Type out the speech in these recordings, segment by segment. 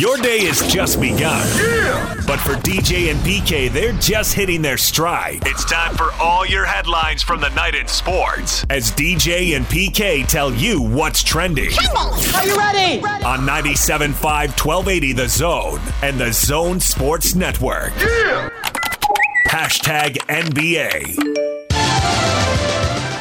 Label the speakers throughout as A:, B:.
A: Your day has just begun. Yeah! But for DJ and PK, they're just hitting their stride. It's time for all your headlines from the night in sports as DJ and PK tell you what's trending.
B: Are you ready?
A: On 97.5 1280 The Zone and The Zone Sports Network. Yeah! Hashtag NBA.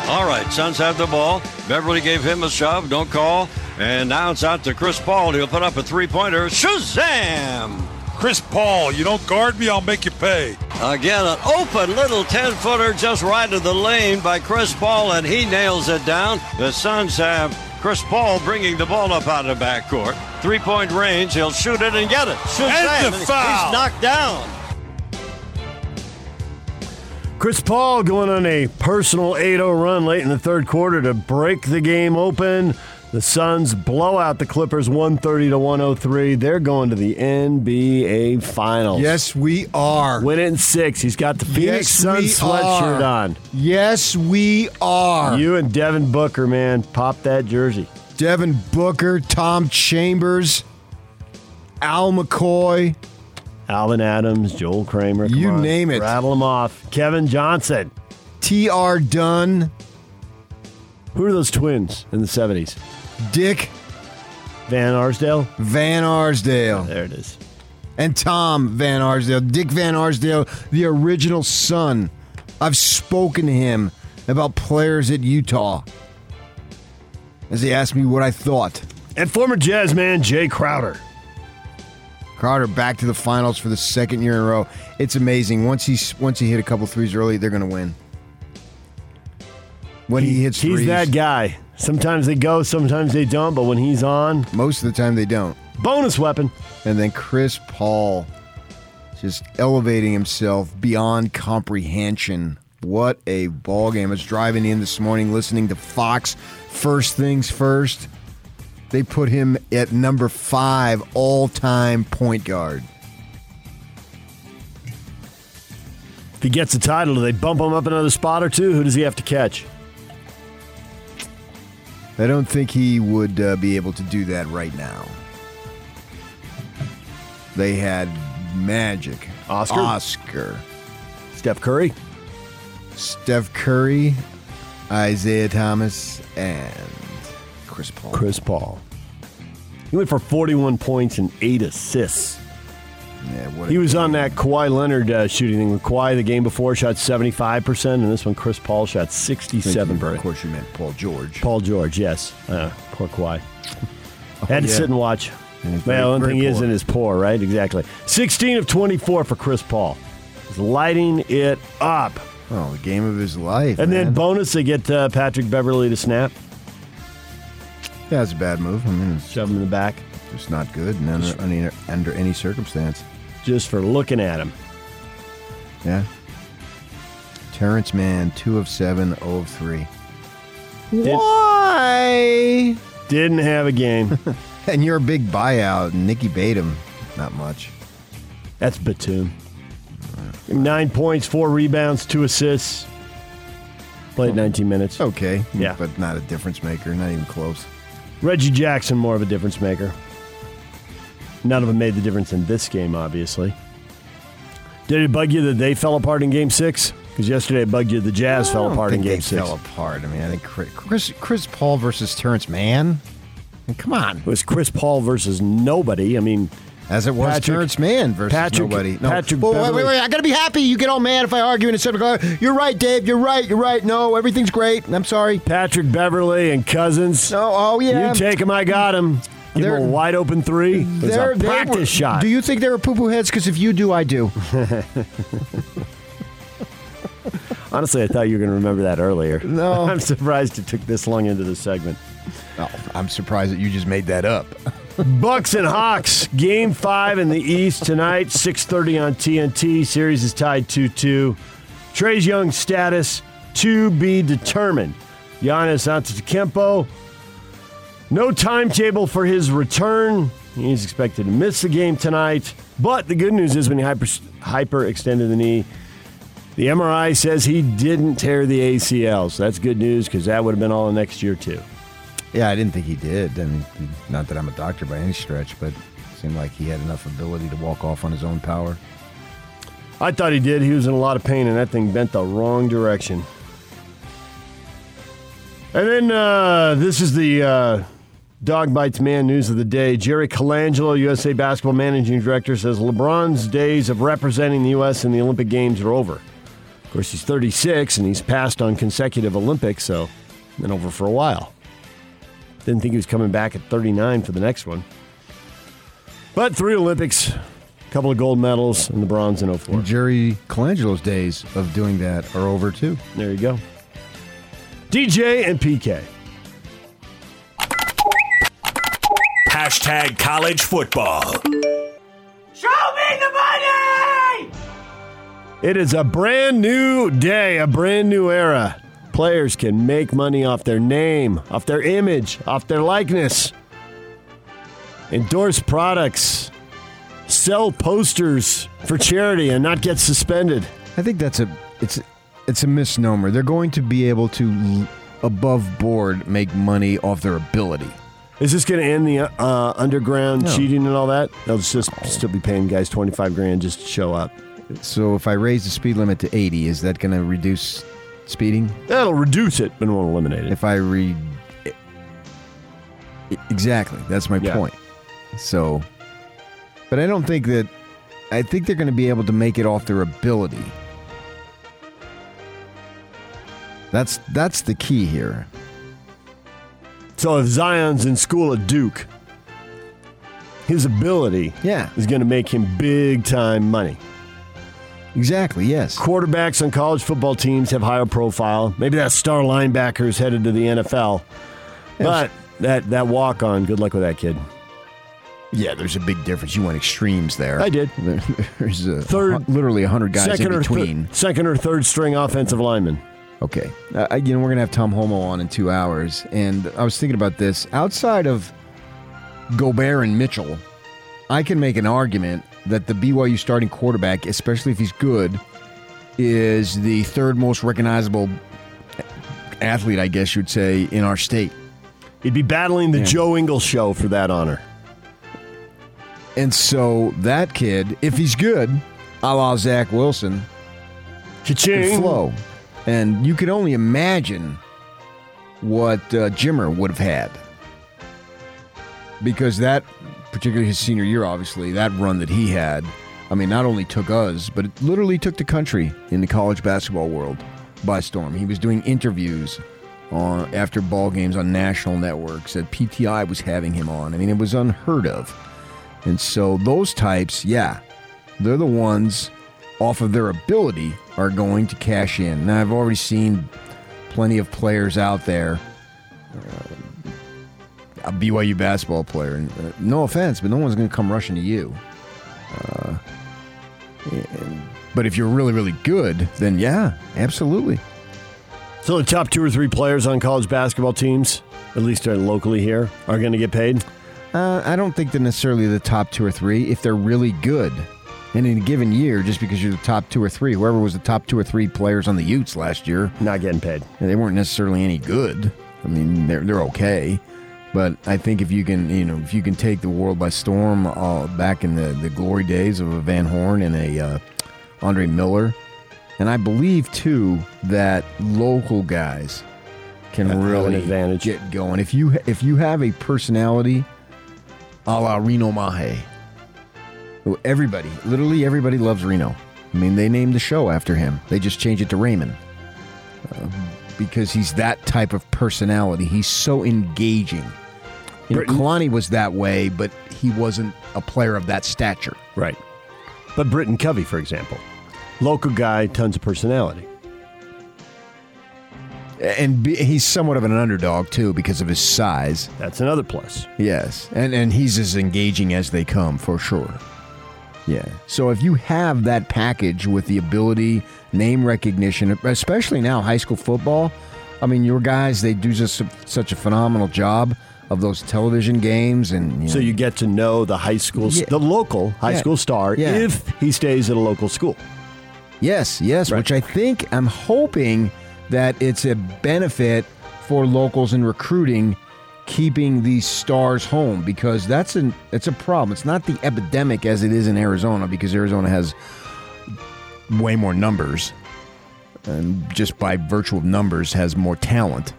C: All right, Suns have the ball. Beverley gave him a shove, don't call. And now it's out to Chris Paul. He'll put up a three pointer. Shazam!
D: Chris Paul, you don't guard me, I'll make you pay.
C: Again, an open little 10 footer just right of the lane by Chris Paul, and he nails it down. The Suns have Chris Paul bringing the ball up out of the backcourt. Three point range. He'll shoot it and get it. Shazam!
D: And the foul.
C: He's knocked down.
E: Chris Paul going on a personal 8 0 run late in the third quarter to break the game open. The Suns blow out the Clippers 130 to 103. They're going to the NBA Finals.
F: Yes, we are.
E: Win it in six. He's got the Phoenix
F: Yes,
E: Suns sweatshirt
F: are.
E: on.
F: Yes, we are.
E: You and Devin Booker, man, pop that jersey.
F: Devin Booker, Tom Chambers, Al McCoy.
E: Alvan Adams, Joel Kramer.
F: You
E: on,
F: name it.
E: Rattle them off. Kevin Johnson.
F: T.R. Dunn,
E: Who are those twins in the 70s?
F: Dick
E: Van Arsdale?
F: Van Arsdale,
E: There it is.
F: and Tom Van Arsdale. Dick Van Arsdale, the original son. I've spoken to him about players at Utah as he asked me what I thought.
E: And former Jazz man Jae Crowder.
F: Crowder back to the finals for the second year in a row. It's amazing. Once he's once he hit a couple threes early, they're going to win. When he, hits
E: He's
F: threes,
E: that guy. Sometimes they go, sometimes they don't, but when he's on,
F: most of the time they don't.
E: bonus weapon.
F: And then Chris Paul just elevating himself beyond comprehension. What a ball game. I was driving in this morning listening to Fox. First things first, they put him at number five all time point guard.
E: If he gets a title, do they bump him up another spot or two? Who does he have to catch?
F: I don't think he would uh, be able to do that right now. They had Magic,
E: Oscar?
F: Oscar,
E: Steph Curry?
F: Steph Curry, Isaiah Thomas, and Chris Paul.
E: Chris Paul. He went for 41 points and eight assists.
F: Yeah, what
E: He was on that Kawhi Leonard uh, shooting thing. With Kawhi, the game before, shot 75%, and this one, Chris Paul shot 67%.
F: Of course, you meant Paul George.
E: Paul George, yes. Uh, poor Kawhi. Had to
F: yeah.
E: sit and watch.
F: Very-
E: well, one thing is
F: poor.
E: in his poor, right? Exactly. 16 of 24 for Chris Paul. He's lighting it up.
F: Oh, the game of his life.
E: And then bonus, they get uh, Patrick Beverley to snap,
F: yeah, it's a bad move. I mean,
E: shove him in the back,
F: It's not good and under, under, under any circumstance.
E: Just for looking at him.
F: Yeah. Terance Mann, two of seven, oh of three. Why?
E: Didn't have a game.
F: And you're a big buyout. Nicky Batum, not much.
E: That's Batum. Nine points, four rebounds, two assists. Played 19 minutes.
F: Okay.
E: Yeah.
F: But not a difference maker. Not even close.
E: Reggie Jackson, more of a difference maker. None of them made the difference in this game, obviously. Did it bug you that they fell apart in Game Six? Because yesterday it bugged you the Jazz fell apart in Game
F: they
E: Six.
F: fell apart. I mean, I think Chris Chris, Paul versus Terance Mann. I mean, come on.
E: It was Chris Paul versus nobody. I mean,
F: As it was
E: Patrick-
F: Terance Mann versus
E: Patrick-
F: nobody. No.
E: Patrick
F: Well, wait, wait, wait. I gotta be happy. You get all mad if I argue in a second. You're right, Dave. You're right. You're right. No, everything's great. I'm sorry.
E: Patrick Beverley and Cousins.
F: No. Oh yeah.
E: You take him, I got him. Give him a wide open three. It was
F: They're-
E: a
F: they
E: practice
F: were-
E: shot.
F: Do you think they were poo poo heads? Because if you do, I do.
E: Honestly, I thought you were going to remember that earlier.
F: No.
E: I'm surprised it took this long into the segment.
F: Oh, I'm surprised that you just made that up.
E: Bucks and Hawks, game five in the East tonight, 6.30 on TNT. Series is tied 2-2. Trae's Young status to be determined. Giannis Antetokounmpo, no timetable for his return. He's expected to miss the game tonight. But the good news is when he hyper, hyper extended the knee, the MRI says he didn't tear the ACL. So that's good news because that would have been all the next year too.
F: Yeah, I didn't think he did. I mean, not that I'm a doctor by any stretch, but Seemed like he had enough ability to walk off on his own power.
E: I thought he did. He was in a lot of pain, and that thing bent the wrong direction. And then uh, this is the uh, Dog Bites Man news of the day. Jerry Colangelo, USA Basketball Managing Director, says LeBron's days of representing the U.S. in the Olympic Games are over. Of course, he's 36 and he's passed on consecutive Olympics, so been over for a while. Didn't think he was coming back at 39 for the next one. But three Olympics, a couple of gold medals, and the bronze in 04.
F: Jerry Colangelo's days of doing that are over too.
E: There you go. DJ and PK.
A: Hashtag college football. Show me the money!
E: It is a brand new day, a brand new era. Players can make money off their name, off their image, off their likeness. Endorse products, sell posters for charity and not get suspended.
F: I think that's a it's it's a misnomer. They're going to be able to above board make money off their ability.
E: Is this going to end the uh, underground
F: No.
E: cheating and all that? They'll just still be paying guys 25 grand just to show up.
F: So if I raise the speed limit to 80, is that going to reduce speeding?
E: That'll reduce it, but it won't eliminate it.
F: If I read exactly, that's my
E: Yeah.
F: point. So, but I don't think that. I think they're going to be able to make it off their ability. That's that's the key here.
E: So if Zion's in school at Duke, his ability
F: Yeah,
E: is going to make him big time money.
F: exactly. Yes.
E: Quarterbacks on college football teams have higher profile. Maybe that star linebacker is headed to the NFL. But that, that walk on, good luck with that kid.
F: Yeah, there's a big difference. You went extremes there.
E: I did.
F: There's a,
E: Third-
F: literally hundred guys
E: second
F: in
E: or,
F: between.
E: second or third string offensive lineman.
F: Okay. Uh, you know, we're going to have Tom Holmoe on in two hours. And I was thinking about this. Outside of Gobert and Mitchell, I can make an argument that the BYU starting quarterback, especially if he's good, is the third most recognizable athlete, I guess you'd say, in our state.
E: He'd be battling the
F: Yeah.
E: Joe Ingles show for that honor.
F: And so that kid, if he's good, a la Zach Wilson,
E: Ka-ching.
F: flow. And you could only imagine what uh, Jimmer would have had. Because that, particularly his senior year, obviously, that run that he had, I mean, not only took us, but it literally took the country in the college basketball world by storm. He was doing interviews on after ball games on national networks that PTI was having him on. I mean, it was unheard of. And so those types, yeah, they're the ones off of their ability are going to cash in. Now, I've already seen plenty of players out there. Uh, a BYU basketball player, and uh, no offense, but no one's going to come rushing to you. Uh, and- but if you're really, really good, then yeah, absolutely.
E: So the top two or three players on college basketball teams, at least uh, locally here, are going to get paid.
F: Uh, I don't think they're necessarily the top two or three if they're really good. And in a given year, just because you're the top two or three, whoever was the top two or three players on the Utes last year,
E: Not getting paid.
F: they weren't necessarily any good. I mean, they're they're okay, but I think if you can, you know, if you can take the world by storm, uh, back in the, the glory days of a Van Horn and a uh, Andre Miller, and I believe too that local guys can really
E: advantage.
F: get going. If you if you have a personality, a la Reno Mahe, everybody, literally everybody loves Reno. I mean, they named the show after him. They just changed it to Raymond uh, because he's that type of personality. He's so engaging. You know, Kalani was that way, but he wasn't a player of that stature.
E: Right. But Britain Covey, for example, local guy, tons of personality.
F: And be, he's somewhat of an underdog too because of his size.
E: That's another plus.
F: Yes, and and he's as engaging as they come for sure. Yeah. So if you have that package with the ability, name recognition, especially now high school football, I mean your guys they do just such a phenomenal job of those television games and you
E: So
F: know,
E: you get to know the high school,
F: Yeah.
E: the local high
F: Yeah.
E: school star
F: Yeah.
E: if he stays at a local school.
F: Yes, yes,
E: Right.
F: which I think I'm hoping that it's a benefit for locals in recruiting keeping these stars home because that's an it's a problem. It's not the epidemic as it is in Arizona because Arizona has way more numbers and just by virtue of numbers has more talent.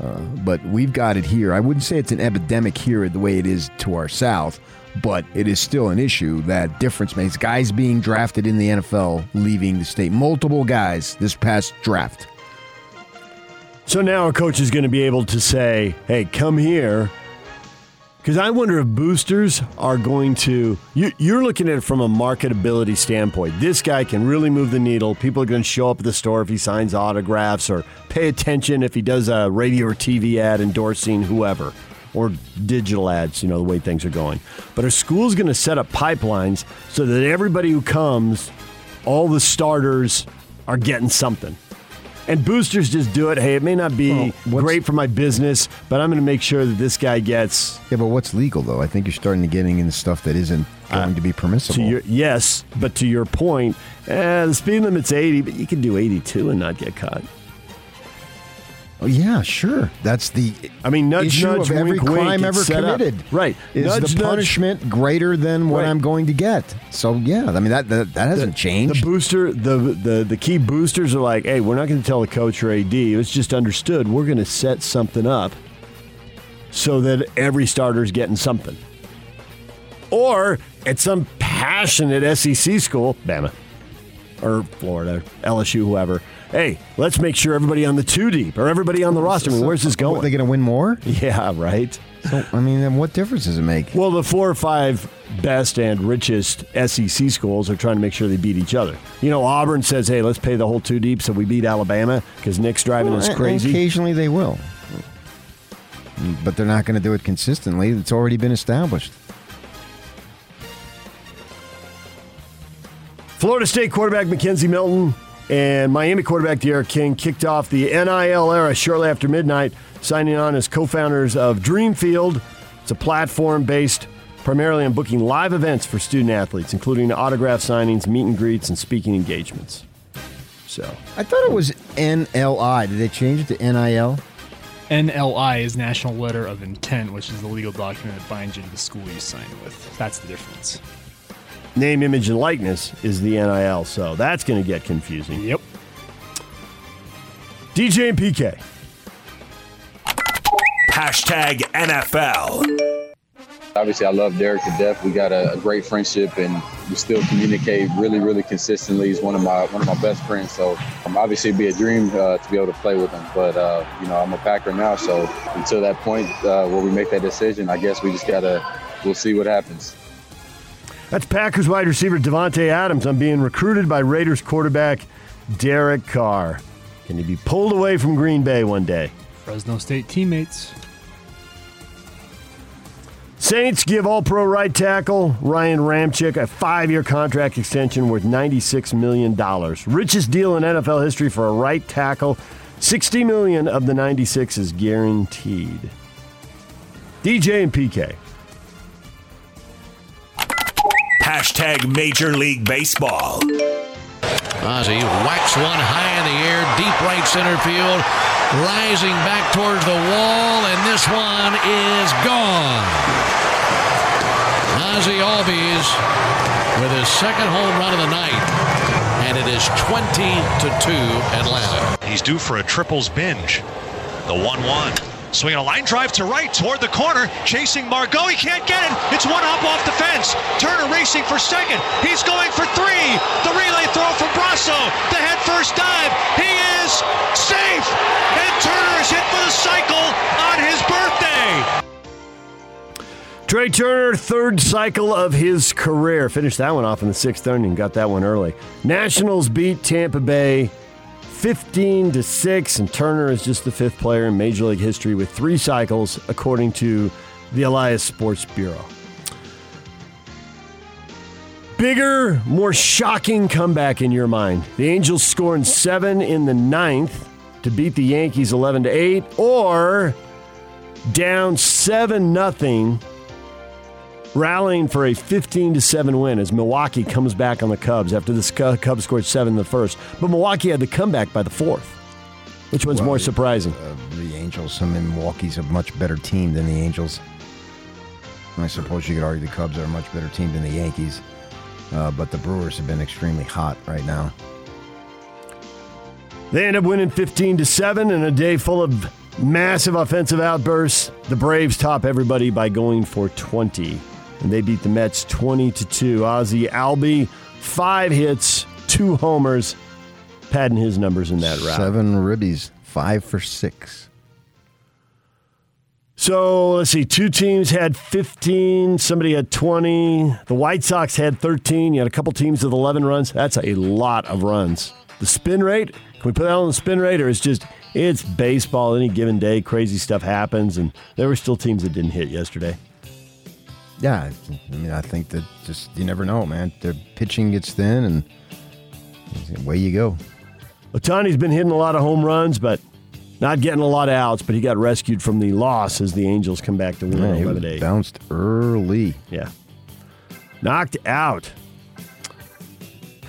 F: Uh, but we've got it here. I wouldn't say it's an epidemic here the way it is to our south, but it is still an issue that difference makes. Guys being drafted in the NFL leaving the state. Multiple guys this past draft.
E: So now a coach is going to be able to say, hey, come here. Because I wonder if boosters are going to. You, you're looking at it from a marketability standpoint. This guy can really move the needle. People are going to show up at the store if he signs autographs or pay attention if he does a radio or TV ad endorsing whoever or digital ads, you know, the way things are going. But a school's going to set up pipelines so that everybody who comes, all the starters are getting something. And boosters just do it. Hey, it may not be
F: Well,
E: great for my business, but I'm going to make sure that this guy gets
F: Yeah, but what's legal though? I think you're starting to getting into stuff that isn't going to be permissible.
E: to your yes, but to your point, eh, the speed limit's 80, but you can do 82 and not get caught.
F: Oh yeah, sure. That's the
E: I mean, nudge,
F: issue
E: nudge,
F: of every
E: wink, wink,
F: crime
E: it's
F: ever
E: set up.
F: committed.
E: Right.
F: Is
E: Nudge,
F: the
E: nudge.
F: punishment greater than what
E: Right.
F: I'm going to get? So yeah, I mean that that, that hasn't
E: The
F: changed.
E: booster, the, the the key boosters are like, hey, we're not going to tell the coach or AD. It's just understood. We're going to set something up so that every starter's getting something. Or at some passionate SEC school, Bama or Florida, LSU, whoever. Hey, let's make sure everybody on the two deep or everybody on the roster. I mean, where's this going?
F: they going to win more?
E: yeah, right.
F: So I mean, then what difference does it make?
E: Well, the four or five best and richest SEC schools are trying to make sure they beat each other. You know, Auburn says, "Hey, let's pay the whole two deep so we beat Alabama because Nick's driving
F: Well,
E: us crazy."
F: Occasionally they will, but they're not going to do it consistently. It's already been established.
E: Florida State quarterback McKenzie Milton and Miami quarterback D'Eriq King kicked off the NIL era shortly after midnight, signing on as co-founders of Dreamfield. It's a platform based primarily on booking live events for student athletes, including autograph signings, meet and greets, and speaking engagements. So,
F: I thought it was NLI. Did they change it to NIL?
B: NLI is National Letter of Intent, which is the legal document that binds you to the school you sign with. That's the difference.
E: Name, image, and likeness is the NIL. So that's going to get confusing.
B: Yep.
E: DJ and PK.
A: Hashtag NFL.
G: Obviously, I love Derek to death. We got a, a great friendship, and we still communicate really, really consistently. He's one of my one of my best friends. So, um, obviously, it'd be a dream uh, to be able to play with him. But uh, you know, I'm a Packer now, so until that point uh, where we make that decision, I guess we just gotta we'll see what happens.
E: That's Packers wide receiver Davante Adams. I'm being recruited by Raiders quarterback Derek Carr. Can he be pulled away from Green Bay one day?
B: Fresno State teammates.
E: Saints give all pro right tackle Ryan Ramczyk a five year contract extension worth $96 million. Richest deal in NFL history for a right tackle. 60 million of the 96 is guaranteed. DJ and PK.
A: Hashtag Major League Baseball.
H: Ozzie whacks one high in the air, deep right center field, rising back towards the wall, and this one is gone. Ozzie Albies with his second home run of the night, and it is 20 to 2 Atlanta.
I: He's due for a triples binge. The 1 1. Swinging a line drive to right toward the corner. Chasing Margot. He can't get it. It's one hop off the fence. Turner racing for second. He's going for three. The relay throw from Brosseau. The head first dive. He is safe. And Turner is hit for the cycle on his birthday.
E: Trea Turner, third cycle of his career. Finished that one off in the sixth inning. Got that one early. Nationals beat Tampa Bay 15 to 6, and Turner is just the fifth player in Major League history with three cycles, according to the Elias Sports Bureau. Bigger, more shocking comeback in your mind. The Angels scoring seven in the ninth to beat the Yankees 11 to 8, or down 7 nothing rallying for a 15 to 7 win as Milwaukee comes back on the Cubs after the Cubs scored 7 in the first. But Milwaukee had the comeback by the fourth. Which one's
F: Well,
E: more surprising?
F: Uh, the Angels. I mean, Milwaukee's a much better team than the Angels. I suppose you could argue the Cubs are a much better team than the Yankees. Uh, but the Brewers have been extremely hot right now.
E: They end up winning 15 to 7 in a day full of massive offensive outbursts. The Braves top everybody by going for 20. And they beat the Mets 20 to 2. Ozzie Albie, five hits, two homers, padding his numbers in that round.
F: Seven ribbies, five for six.
E: So let's see. Two teams had 15. Somebody had 20. The White Sox had 13. You had a couple teams with 11 runs. That's a lot of runs. The spin rate. Can we put that on the spin rate, or it's just it's baseball? Any given day, crazy stuff happens, and there were still teams that didn't hit yesterday.
F: Yeah, I mean, I think that just you never know, man. Their pitching gets thin, and away you go.
E: Ohtani's been hitting a lot of home runs, but not getting a lot of outs. But he got rescued from the loss as the Angels come back to win
F: Yeah, he was
E: 11 8.
F: bounced early.
E: Yeah. Knocked out.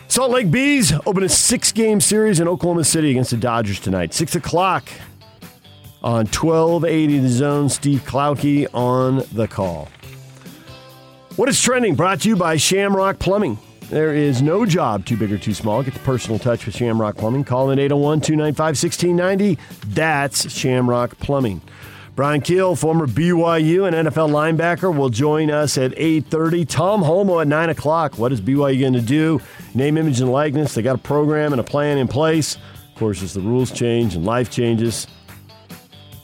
E: Salt Lake Bees open a six game series in Oklahoma City against the Dodgers tonight. Six o'clock on 1280 The Zone. Steve Klauke on the call. What is trending? Brought to you by Shamrock Plumbing. There is no job too big or too small. Get the personal touch with Shamrock Plumbing. Call in 801 295 1690. That's Shamrock Plumbing. Bryan Kehl, former BYU and NFL linebacker, will join us at 8.30. Tom Holmoe at 9 o'clock. What is BYU going to do? Name, image, and likeness. They got a program and a plan in place. Of course, as the rules change and life changes,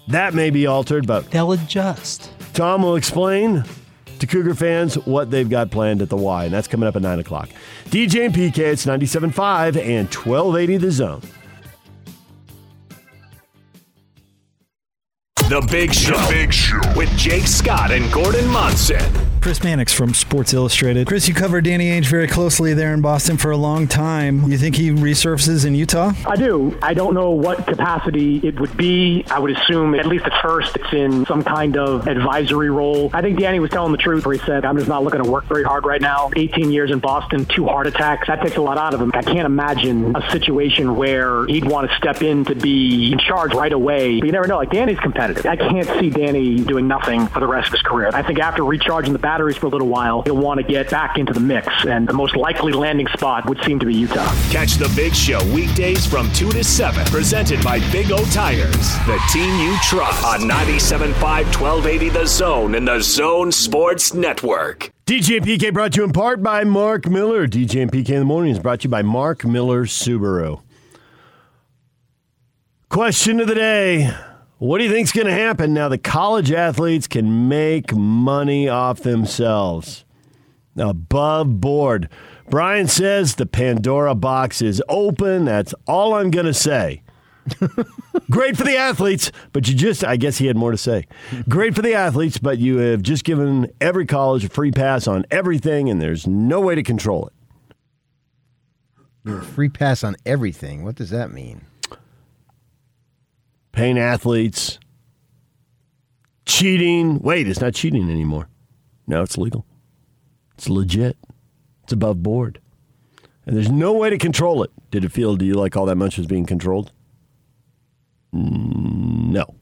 E: that may be altered, but
B: They'll adjust.
E: Tom will explain to Cougar fans what they've got planned at the Y, and that's coming up at 9 o'clock. DJ and PK, it's 97.5 and 1280 The Zone.
A: The Big Show. The Big Show with Jake Scott and Gordon Monson.
J: Chris Mannix from Sports Illustrated. Chris, you covered Danny Ainge very closely there in Boston for a long time. You think he resurfaces in Utah?
K: I do. I don't know what capacity it would be. I would assume, at least at first, it's in some kind of advisory role. I think Danny was telling the truth where he said, I'm just not looking to work very hard right now. 18 years in Boston, two heart attacks. That takes a lot out of him. I can't imagine a situation where he'd want to step in to be in charge right away. But you never know. Like, Danny's competitive. I can't see Danny doing nothing for the rest of his career. I think after recharging the batteries for a little while, he'll want to get back into the mix. And the most likely landing spot would seem to be Utah.
A: Catch the Big Show weekdays from 2 to 7. Presented by Big O Tires, the team you trust. On 97.5 1280 The Zone and the Zone Sports Network.
E: DJ and PK brought to you in part by Mark Miller. DJ and PK in the morning is brought to you by Mark Miller Subaru. Question of the day. What do you think's going to happen now that college athletes can make money off themselves? Above board. Brian says the Pandora box is open. That's all I'm going to say. Great for the athletes, but you just, I guess he had more to say. Great for the athletes, but you have just given every college a free pass on everything, and there's no way to control it.
F: A free pass on everything. What does that mean?
E: Paying athletes, cheating. Wait, it's not cheating anymore. Now it's legal. It's legit. It's above board. And there's no way to control it. Did it feel to you like all that much was being controlled? No.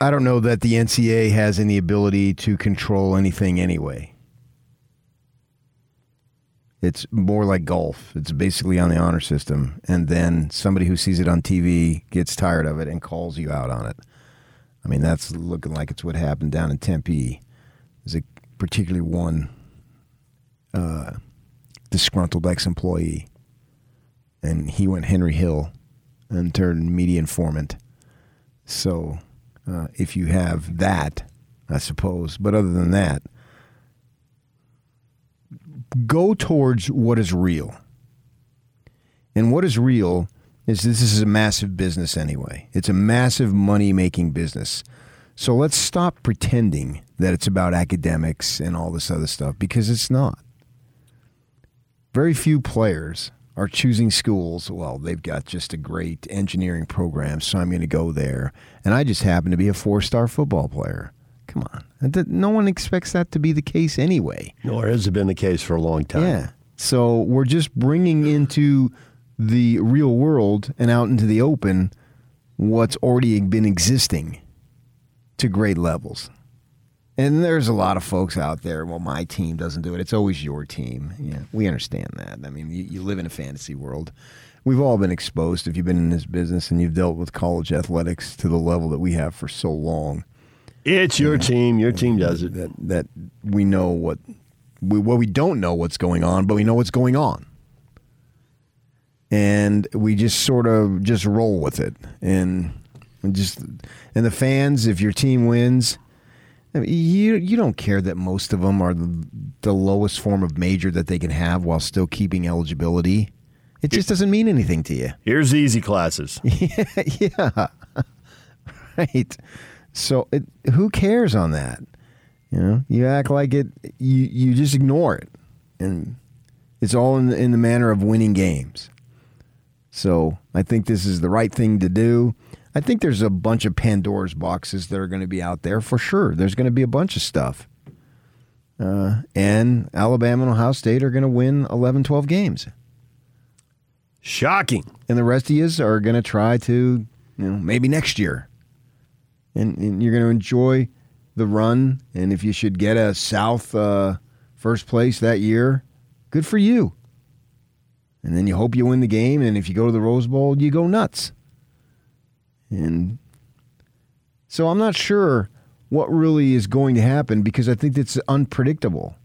F: I don't know that the NCAA has any ability to control anything anyway. It's more like golf. It's basically on the honor system. And then somebody who sees it on TV gets tired of it and calls you out on it. I mean, that's looking like it's what happened down in Tempe. There's a particularly one uh, disgruntled ex employee. And he went Henry Hill and turned media informant. So uh, if you have that, I suppose. But other than that, go towards what is real. And what is real is this is a massive business anyway. It's a massive money making business. So let's stop pretending that it's about academics and all this other stuff because it's not. Very few players are choosing schools. Well, they've got just a great engineering program, so I'm going to go there. And I just happen to be a four star football player. Come on. That- No one expects that to be the case anyway.
E: Nor has it been the case for a long time.
F: Yeah. So we're just bringing into the real world and out into the open what's already been existing to great levels. And there's a lot of folks out there. Well, my team doesn't do it. It's always your team. Yeah, we understand that. I mean, you, you live in a fantasy world. We've all been exposed if you've been in this business and you've dealt with college athletics to the level that we have for so long.
E: It's your team. Your team does it.
F: That that we know what we well we don't know what's going on, but we know what's going on. And we just sort of just roll with it. And just and the fans, if your team wins, I mean, you you don't care that most of them are the, the lowest form of major that they can have while still keeping eligibility. It just doesn't mean anything to you.
E: Here's easy classes.
F: yeah, yeah. right. So it, who cares on that? You know, you act like it. You you just ignore it, and it's all in the, in the manner of winning games. So I think this is the right thing to do. I think there's a bunch of Pandora's boxes that are going to be out there for sure. There's going to be a bunch of stuff. Uh, and Alabama and Ohio State are going to win 11, 12 games.
E: Shocking.
F: And the rest of you are going to try to, you know, maybe next year. And, and you're going to enjoy the run. And if you should get a South uh, first place that year, good for you. And then you hope you win the game. And if you go to the Rose Bowl, you go nuts. And so I'm not sure what really is going to happen because I think it's unpredictable.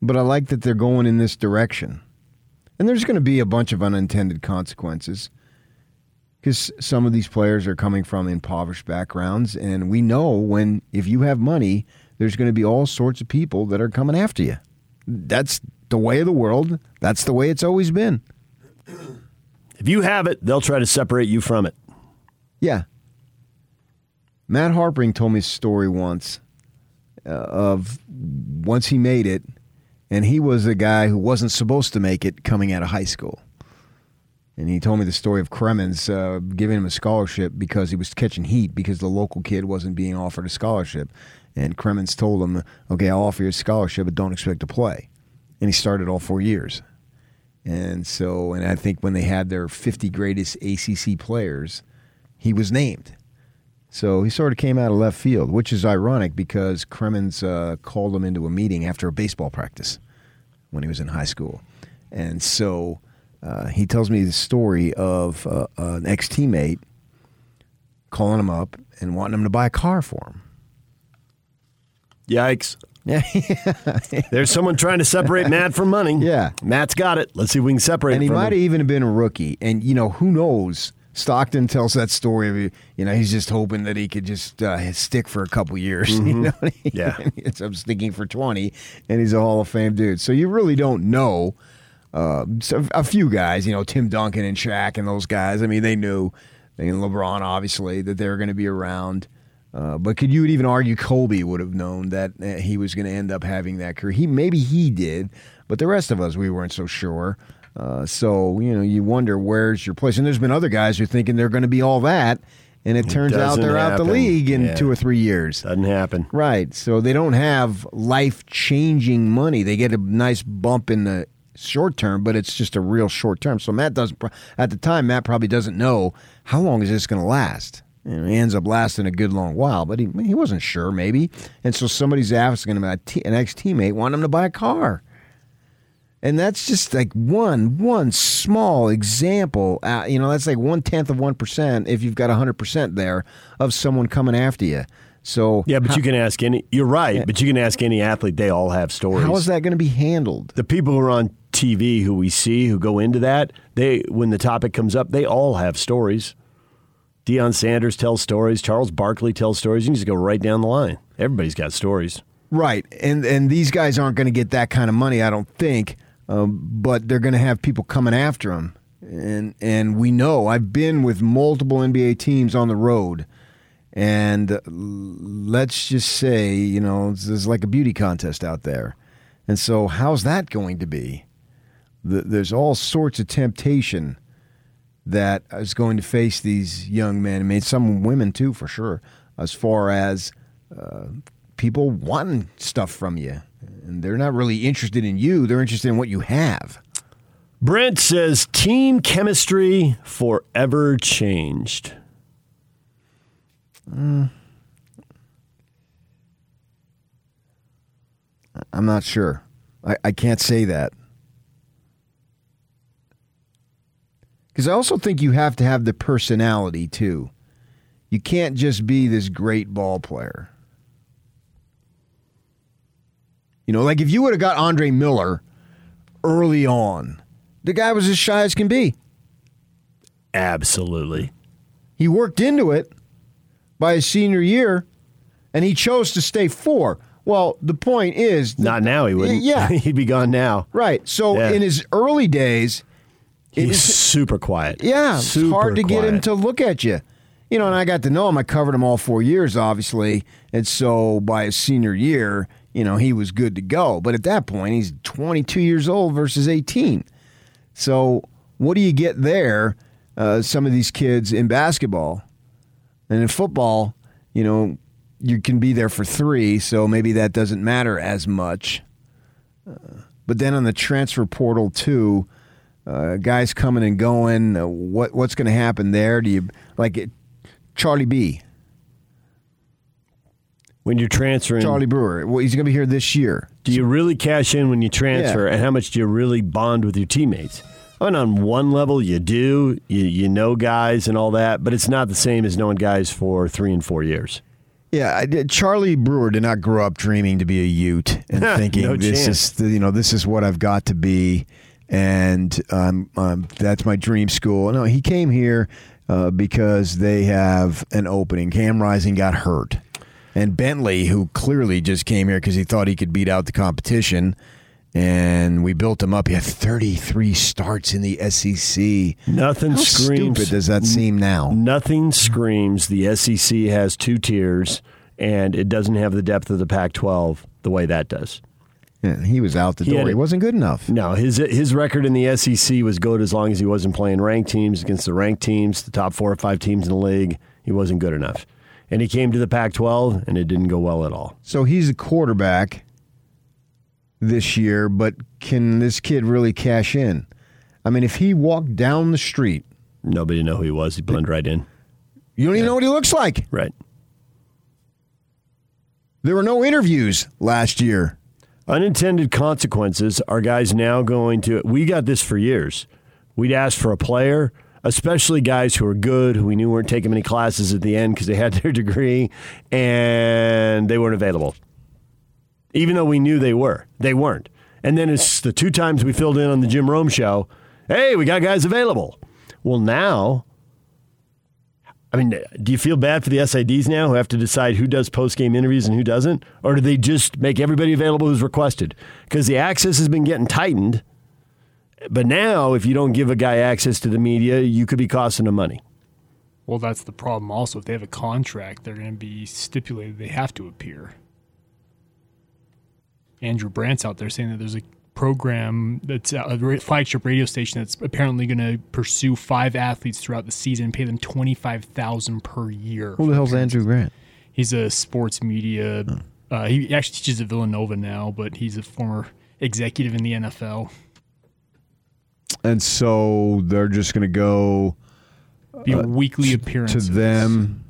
F: But I like that they're going in this direction. And there's going to be a bunch of unintended consequences because some of these players are coming from impoverished backgrounds. And we know when, if you have money, there's going to be all sorts of people that are coming after you. That's the way of the world. That's the way it's always been.
E: If you have it, they'll try to separate you from it.
F: Yeah. Matt Harpring told me a story once uh, of once he made it, and he was a guy who wasn't supposed to make it coming out of high school. And he told me the story of Cremins uh, giving him a scholarship because he was catching heat because the local kid wasn't being offered a scholarship. And Cremins told him, okay, I'll offer you a scholarship, but don't expect to play. And he started all four years. And so, and I think when they had their 50 greatest ACC players, he was named. So he sort of came out of left field, which is ironic because Cremins uh, called him into a meeting after a baseball practice when he was in high school. And so uh, he tells me the story of uh, an ex teammate calling him up and wanting him to buy a car for him.
E: Yikes.
F: Yeah.
E: There's someone trying to separate Matt from money.
F: Yeah.
E: Matt's got it. Let's see if we can separate
F: And he might have even been a rookie. And, you know, who knows? Stockton tells that story of, you know, he's just hoping that he could just uh, stick for a couple years. You
E: Mhm.
F: know I mean?
E: Yeah.
F: He ends up sticking for 20, and he's a Hall of Fame dude. So you really don't know. Uh, a few guys, you know, Tim Duncan and Shaq and those guys. I mean, they knew, and LeBron obviously, that they were going to be around. Uh, but could you even argue Kobe would have known that uh, he was going to end up having that career? He maybe he did, but the rest of us we weren't so sure. Uh, so you know, you wonder where's your place. And there's been other guys who are thinking they're going to be all that, and it turns out they're out the league in
E: Yeah.
F: two or three years.
E: Doesn't happen.
F: Right. So they don't have life changing money. They get a nice bump in the short term, but it's just a real short term. So Matt doesn't, at the time, Matt probably doesn't know how long is this going to last. You know, he ends up lasting a good long while, but he, he wasn't sure maybe. And so somebody's asking him, an ex teammate, wanting him to buy a car. And that's just like one one small example. Uh, you know, that's like one tenth of one percent if you've got hundred percent there of someone coming after you. So
E: Yeah, but
F: how-
E: you can ask any. You're right,
F: Yeah.
E: but you can ask any athlete. They all have stories.
F: How is that going to be handled?
E: The people who are on TV who we see who go into that, they when the topic comes up, they all have stories. Deion Sanders tells stories. Charles Barkley tells stories. You can just go right down the line. Everybody's got stories.
F: Right, and and these guys aren't going to get that kind of money, I don't think. Um, but they're going to have people coming after them, and and we know I've been with multiple NBA teams on the road, and uh, let's just say you know there's like a beauty contest out there, and so how's that going to be? The, there's all sorts of temptation that is going to face these young men. I mean, some women too, for sure. As far as uh, people wanting stuff from you, And they're not really interested in you, they're interested in what you have.
E: Brent says team chemistry forever changed.
F: Mm. I'm not sure. I, I can't say that. Because I also think you have to have the personality, too. You can't just be this great ball player. You know, like if you would have got Andre Miller early on, the guy was as shy as can be.
E: Absolutely.
F: He worked into it by his senior year, and he chose to stay four. Well, the point is,
E: Not now, he wouldn't.
F: Yeah.
E: He'd be gone now.
F: right. So
E: Yeah.
F: in his early days,
E: He's
F: is-
E: super quiet.
F: yeah, it's
E: super
F: hard to get him to look at you. You know, and I got to know him. I covered him all four years, obviously, and so by his senior year, you know, he was good to go. But at that point, he's 22 years old versus 18. So what do you get there? Uh, some of these kids in basketball and in football, you know, you can be there for three, so maybe that doesn't matter as much. Uh, but then on the transfer portal too, uh, guys coming and going. Uh, what what's going to happen there? Do you like it? Charlie B.
E: When you're transferring,
F: Charlie Brewer. Well, he's going to be here this year.
E: do you really cash in when you transfer,
F: Yeah.
E: and how much do you really bond with your teammates? And on one level, you do, you, you know guys and all that, but it's not the same as knowing guys for three and four years.
F: Yeah. Charlie Brewer did not grow up dreaming to be a Ute and thinking
E: No
F: this
E: chance.
F: is the, you know this is what I've got to be, and um, um, that's my dream school. No, he came here uh, because they have an opening. Cam Rising got hurt, and Bentley, who clearly just came here because he thought he could beat out the competition. And we built him up. He had 33 starts in the SEC.
E: Nothing
F: How
E: screams.
F: stupid does that seem now?
E: Nothing screams the SEC has two tiers, and it doesn't have the depth of the Pac-12 the way that does.
F: Yeah, he was out the
E: He
F: door.
E: had
F: He wasn't good enough.
E: No, his his record in the SEC was good as long as he wasn't playing ranked teams against the ranked teams, the top four or five teams in the league. He wasn't good enough, and he came to the Pac-12, and it didn't go well at all.
F: So he's a quarterback this year, but can this kid really cash in? I mean, if he walked down the street,
E: Nobody know who he was. He blended right in.
F: you don't even know what he looks like.
E: Right.
F: There were no interviews last year.
E: Unintended consequences are guys now going to. We got this for years. We'd ask for a player, especially guys who are good, who we knew weren't taking many classes at the end because they had their degree, and they weren't available. Even though we knew they were, they weren't. And then it's the two times we filled in on the Jim Rome show. Hey, we got guys available. Well, now, I mean, do you feel bad for the SIDs now who have to decide who does post game interviews and who doesn't? Or do they just make everybody available who's requested? Because the access has been getting tightened. But now, if you don't give a guy access to the media, you could be costing him money.
B: Well, that's the problem. Also, if they have a contract, they're going to be stipulated they have to appear. Andrew Brandt's out there saying that there's a program that's a flagship radio station that's apparently going to pursue five athletes throughout the season and pay them twenty five thousand per year.
F: Who the hell's Andrew Brandt?
B: He's a sports media. Uh, he actually teaches at Villanova now, but he's a former executive in the NFL.
F: And so they're just going to go
B: Be
F: uh,
B: weekly
F: appearance
B: to
F: them,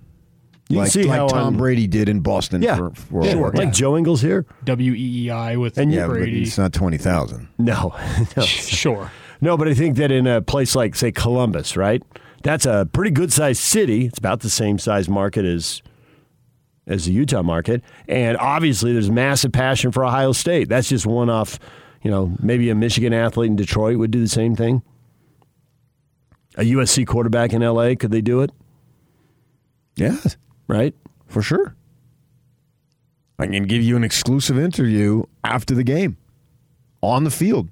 E: You can
F: like,
E: see
F: like
E: how
F: Tom
E: on-
F: Brady did in Boston.
E: Yeah,
F: for, for
E: yeah, like Joe Ingles here.
B: WEEI with
E: And you-
F: yeah, but
B: Brady.
F: it's not twenty thousand.
E: No, no.
B: Sure.
E: No, but I think that in a place like, say, Columbus, right? That's a pretty good sized city. It's about the same size market as as the Utah market, and obviously there's massive passion for Ohio State. That's just one off. You know, maybe a Michigan athlete in Detroit would do the same thing. A USC quarterback in LA, could they do it?
F: Yeah,
E: Right?
F: for sure. I can give you an exclusive interview after the game on the field.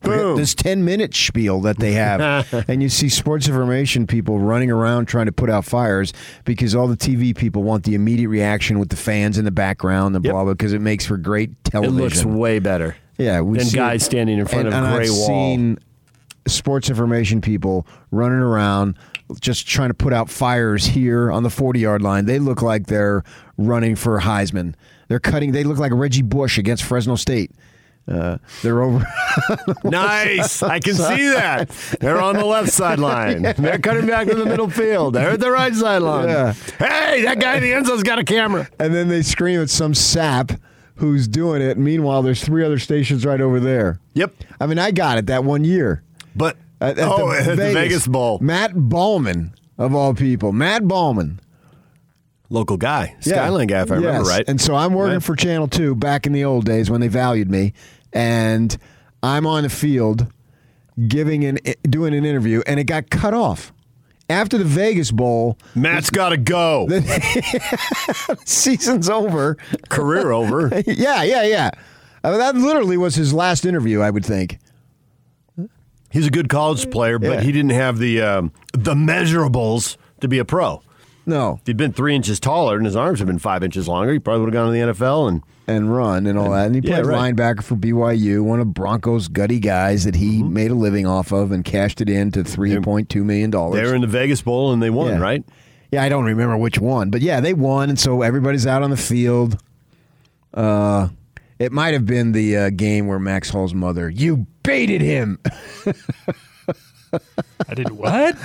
E: Boom.
F: This 10 minute spiel that they have. and you see sports information people running around trying to put out fires because all the TV people want the immediate reaction with the fans in the background and
E: Yep.
F: blah, blah, because it makes for great television.
E: It looks way better.
F: yeah, we
E: than guys
F: it.
E: standing in front
F: and,
E: of a gray
F: I've
E: wall.
F: Seen sports information people running around just trying to put out fires here on the 40 yard line. They look like they're running for Heisman. They're cutting, they look like Reggie Bush against Fresno State. Uh, they're over.
E: nice. I can see that. They're on the left sideline. They're cutting back to the middle field. They're at the right sideline.
F: Yeah.
E: Hey, that guy in the end zone's got a camera.
F: And then they scream at some sap who's doing it. Meanwhile, there's three other stations right over there.
E: Yep.
F: I mean, I got it that one year.
E: But
F: At, at
E: oh, at the Vegas Bowl,
F: Matt Bauman, of all people. Matt Bauman.
E: local guy, Skyline guy, if I remember right.
F: And so I'm working
E: Right.
F: for Channel 2 back in the old days when they valued me. And I'm on the field giving an doing an interview, and it got cut off. After the Vegas Bowl,
E: Matt's got to go.
F: season's over.
E: Career over.
F: yeah, yeah, yeah. I mean, that literally was his last interview, I would think.
E: He's a good college player, but
F: Yeah.
E: he didn't have the um, the measurables to be a pro.
F: No.
E: If he'd been three inches taller and his arms had been five inches longer, he probably would have gone to the NFL and
F: and run and all that. And he
E: yeah,
F: played
E: right.
F: linebacker for BYU, one of Broncos' gutty guys that he
E: Mm-hmm.
F: made a living off of and cashed it in to three point two million dollars.
E: they were in the Vegas Bowl and they won,
F: Yeah.
E: right?
F: Yeah, I don't remember which one, but yeah, they won, and so everybody's out on the field. Uh, it might have been the uh, game where Max Hall's mother, you baited him.
B: I did what?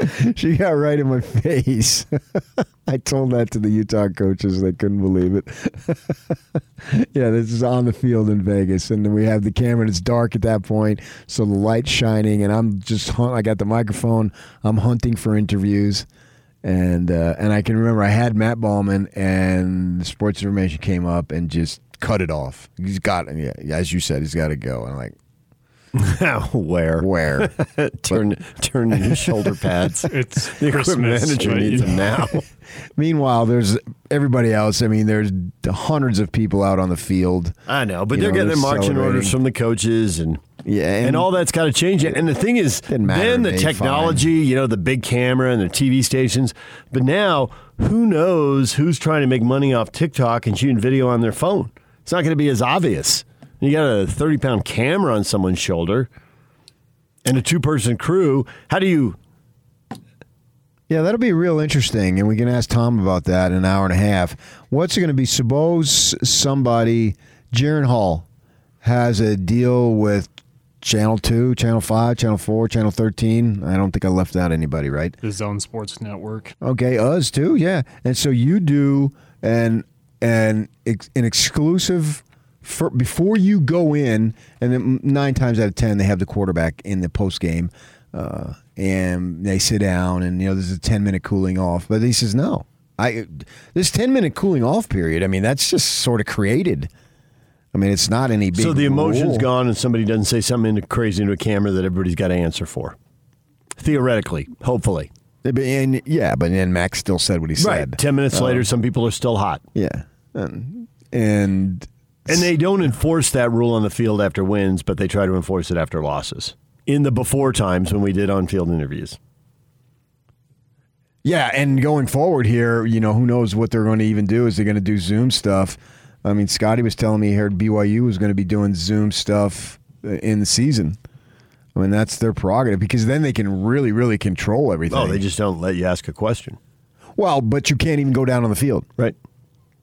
F: she got right in my face. I told that to the Utah coaches. They couldn't believe it. yeah, this is on the field in Vegas, and then we have the camera. and It's dark at that point, so the light's shining, and I'm just hunt. I got the microphone. I'm hunting for interviews, and uh, and I can remember I had Matt Bauman, and the sports information came up and just cut it off. He's got, yeah, as you said, he's got to go. And I'm like,
E: Where?
F: where?
E: turn turn your shoulder pads.
B: It's
E: the equipment manager
B: right?
E: needs them now.
F: Meanwhile, there's everybody else. I mean, there's hundreds of people out on the field.
E: I know, but
F: You
E: they're
F: know,
E: getting
F: they're
E: marching orders from the coaches and
F: Yeah,
E: and, all that's got to change. And the thing is, then the
F: me,
E: technology, you know, the big camera and the TV stations. But now, who knows who's trying to make money off TikTok and shooting video on their phone? It's not going to be as obvious. You got a 30 pound camera on someone's shoulder and a two person crew. How do you.
F: Yeah, that'll be real interesting, and we can ask Tom about that in an hour and a half. What's it going to be? Suppose somebody, Jaren Hall, has a deal with Channel 2, Channel 5, Channel 4, Channel 13. I don't think I left out anybody, right?
B: The Zone Sports Network.
F: Okay, us too, yeah. And so you do an an ex- an exclusive for, before you go in, and then nine times out of ten they have the quarterback in the post game, uh, and they sit down, and you know there's a ten minute cooling off. But he says no, I this ten minute cooling off period. I mean that's just sort of created. I mean it's not any big.
E: So the emotion's
F: rule.
E: gone and somebody doesn't say something crazy into a camera that everybody's got to answer for. Theoretically, hopefully.
F: And yeah, but then Max still said what he said.
E: Right. 10 minutes
F: Uh,
E: later, some people are still hot.
F: Yeah, and, and
E: And they don't enforce that rule on the field after wins, but they try to enforce it after losses. In the before times when we did on field interviews.
F: Yeah, and going forward here, you know, who knows what they're going to even do? Is they going to do Zoom stuff? I mean, Scotty was telling me here BYU was going to be doing Zoom stuff uh, in the season. I mean, that's their prerogative because then they can really, really control everything.
E: Oh, they just don't let you ask a question.
F: well, but you can't even go down on the field,
E: Right.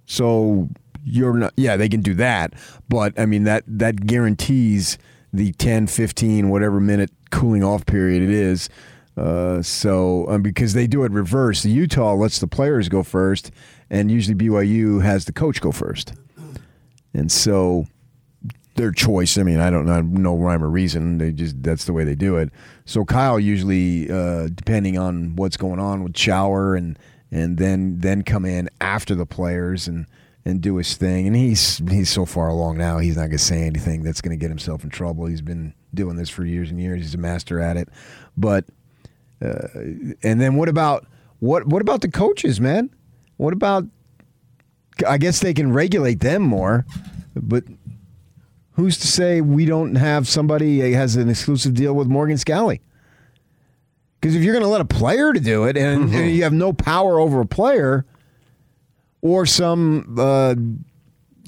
F: so you're not. Yeah, they can do that, but I mean that that guarantees the 10, 15, whatever minute cooling off period it is. Uh, so um, because they do it reverse, the Utah lets the players go first, and usually BYU has the coach go first, and so their choice. I mean, I don't know no rhyme or reason. They just that's the way they do it. So Kyle usually, uh, depending on what's going on, would shower and and then then come in after the players and and do his thing. And he's he's so far along now. He's not to say anything that's to get himself in trouble. He's been doing this for years and years. He's a master at it. But uh, and then what about what what about the coaches, man? What about? I guess they can regulate them more, but who's to say we don't have somebody that has an exclusive deal with Morgan Scalley? Because if you're going to let a player to do it and, and you have no power over a player, or some uh,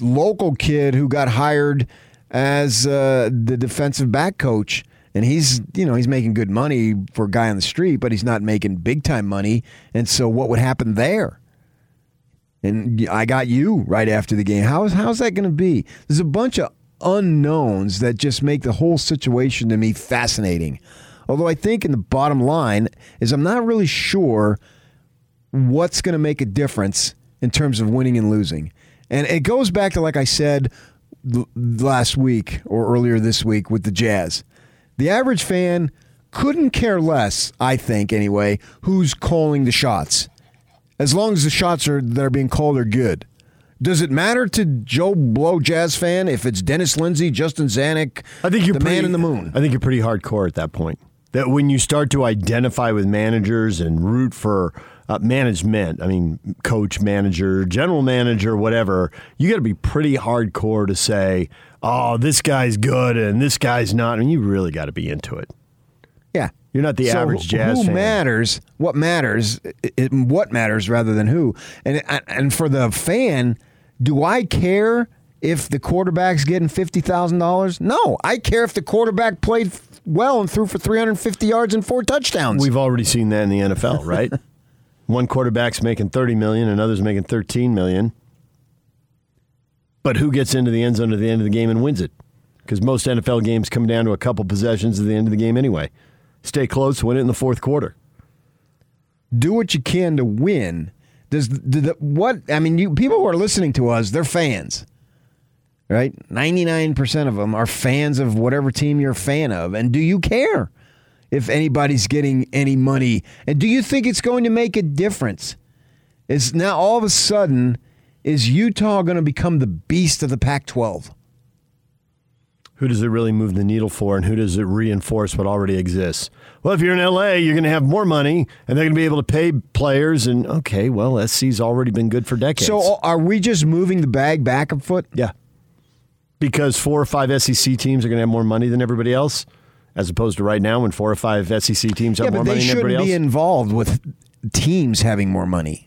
F: local kid who got hired as uh, the defensive back coach And he's, you know, he's making good money for a guy on the street, but he's not making big time money. And so what would happen there? And I got you right after the game. How's how's that going to be? There's a bunch of unknowns that just make the whole situation to me fascinating. Although I think in the bottom line is I'm not really sure what's going to make a difference in terms of winning and losing. And it goes back to like I said last week or earlier this week with the Jazz. The average fan couldn't care less, I think anyway, who's calling the shots. As long as the shots are that are being called are good. Does it matter to Joe Blow Jazz fan if it's Dennis Lindsey, Justin Zanik,
E: I think you're
F: the
E: pretty,
F: man in the moon?
E: I think you're pretty hardcore at that point. That when you start to identify with managers and root for uh, management, I mean, coach, manager, general manager, whatever, you got to be pretty hardcore to say, oh, this guy's good and this guy's not. I mean, you really got to be into it.
F: Yeah.
E: You're not the
F: So
E: average jazz
F: who
E: fan.
F: matters? What matters? It, what matters rather than who? And and for the fan, do I care if the quarterback's getting fifty thousand dollars? No, I care if the quarterback played well and threw for three hundred fifty yards and four touchdowns.
E: We've already seen that in the NFL, right? One quarterback's making 30 million, another's making 13 million. But who gets into the end zone at the end of the game and wins it? Because most NFL games come down to a couple possessions at the end of the game anyway. Stay close, win it in the fourth quarter.
F: do what you can to win. Does the, the, what I mean? You people who are listening to us, they're fans, right? Ninety nine percent of them are fans of whatever team you're a fan of, and do you care if anybody's getting any money? And do you think it's going to make a difference? Is now all of a sudden is Utah going to become the beast of the Pac-12?
E: Who does it really move the needle for, and who does it reinforce what already exists? Well, if you're in LA, you're going to have more money, and they're going to be able to pay players. And okay, well, SC's already been good for decades.
F: So are we just moving the bag back a foot?
E: Yeah. Because four or five SEC teams are going to have more money than everybody else, as opposed to right now when four or five SEC teams have
F: Yeah,
E: more
F: they
E: money than everybody
F: shouldn't
E: else.
F: be involved with teams having more money.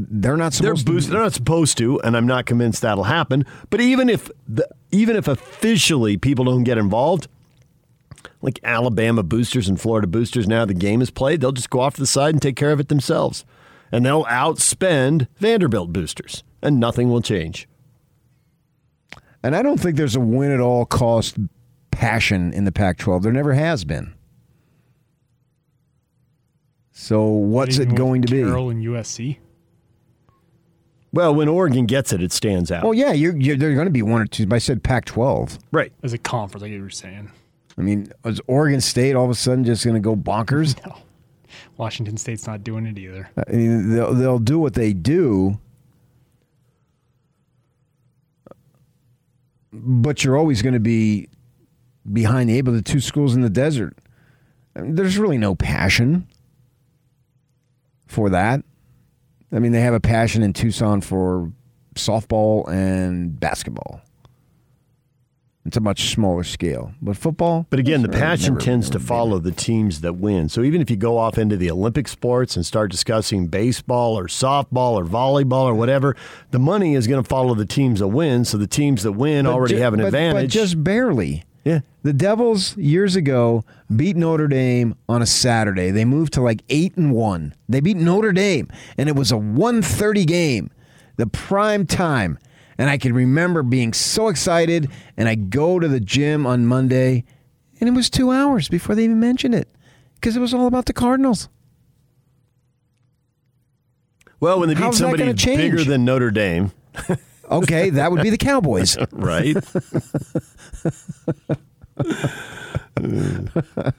F: They're not
E: they're
F: supposed
E: boost,
F: to.
E: they're not supposed to, and I'm not convinced that'll happen. But even if the, even if officially people don't get involved, like Alabama boosters and Florida boosters, now the game is played, they'll just go off to the side and take care of it themselves, and they'll outspend Vanderbilt boosters, and nothing will change.
F: And I don't think there's a win at all cost passion in the Pac 12. There never has been. So what's it going to be?
B: Carroll and USC.
E: Well, when Oregon gets it, it stands out.
F: Well, yeah, you're, you're, there are going to be one or two. But I said Pac 12.
E: Right.
B: As a conference, like you were saying.
F: I mean, is Oregon State all of a sudden just going to go bonkers?
B: No. Washington State's not doing it either.
F: I mean, they'll, they'll do what they do. But you're always going to be behind the eight, but the two schools in the desert. I mean, there's really no passion for that. I mean, they have a passion in Tucson for softball and basketball. It's a much smaller scale, but football.
E: But again, the passion
F: never-
E: tends
F: never
E: to follow the teams that win. So even if you go off into the Olympic sports and start discussing baseball or softball or volleyball or whatever, the money is going to follow the teams that win. So the teams that win
F: But
E: already
F: ju-
E: have an
F: but-
E: advantage.
F: But just barely.
E: Yeah.
F: The Devils years ago beat Notre Dame on a Saturday. They moved to like 8 and 1. They beat Notre Dame and it was a 130 game. The prime time. And I can remember being so excited and I go to the gym on Monday and it was 2 hours before they even mentioned it because it was all about the Cardinals.
E: well, when they beat
F: How's
E: somebody bigger than Notre Dame,
F: Okay, that would be the Cowboys.
E: right?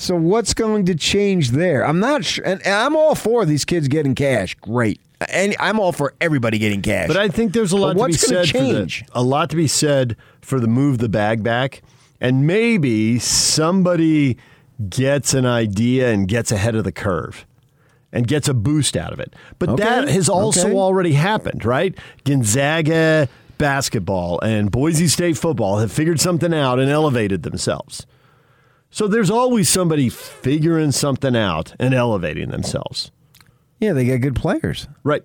F: So what's going to change there? I'm not sure, and, and I'm all for these kids getting cash. Great, and I'm all for everybody getting cash.
E: But I think there's a lot
F: But
E: to be said for
F: change?
E: the, a lot to be said for the move the bag back, and maybe somebody gets an idea and gets ahead of the curve and gets a boost out of it. But
F: Okay,
E: that has also
F: okay.
E: already happened, right? Gonzaga basketball and Boise State football have figured something out and elevated themselves. So there's always somebody figuring something out and elevating themselves.
F: yeah, they got good players.
E: Right.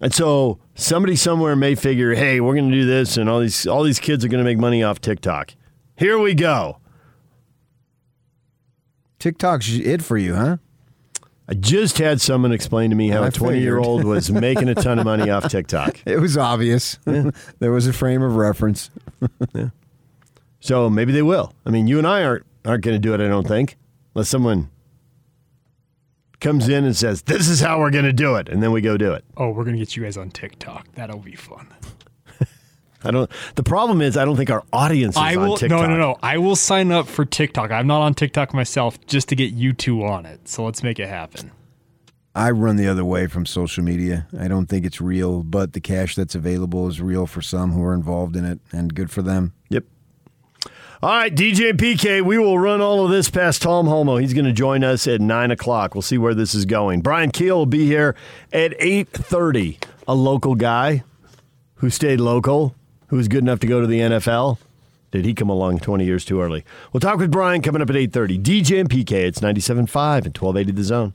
E: And so somebody somewhere may figure, hey, we're going to do this, and all these all these kids are going to make money off TikTok. Here we go.
F: TikTok's it for you, huh?
E: I just had someone explain to me how
F: I
E: a 20 year old was making a ton of money off TikTok.
F: It was obvious. there was a frame of reference. yeah.
E: So maybe they will. I mean, you and I aren't aren't going to do it. I don't think, unless someone comes in and says, "This is how we're going to do it," and then we go do it.
B: Oh, we're gonna get you guys on TikTok. That'll be fun.
E: I don't. The problem is, I don't think our audience is
B: I will.
E: on TikTok.
B: No, no, no. I will sign up for TikTok. I'm not on TikTok myself, just to get you two on it. So let's make it happen.
F: I run the other way from social media. I don't think it's real, but the cash that's available is real for some who are involved in it, and good for them.
E: Yep. All right, DJ and PK, we will run all of this past Tom Holmoe. He's going to join us at nine o'clock. We'll see where this is going. Bryan Kehl will be here at eight thirty. A local guy who stayed local, who was good enough to go to the NFL. Did he come along twenty years too early? We'll talk with Bryan coming up at eight thirty. DJ and PK, it's 97.5 and twelve eighty the zone.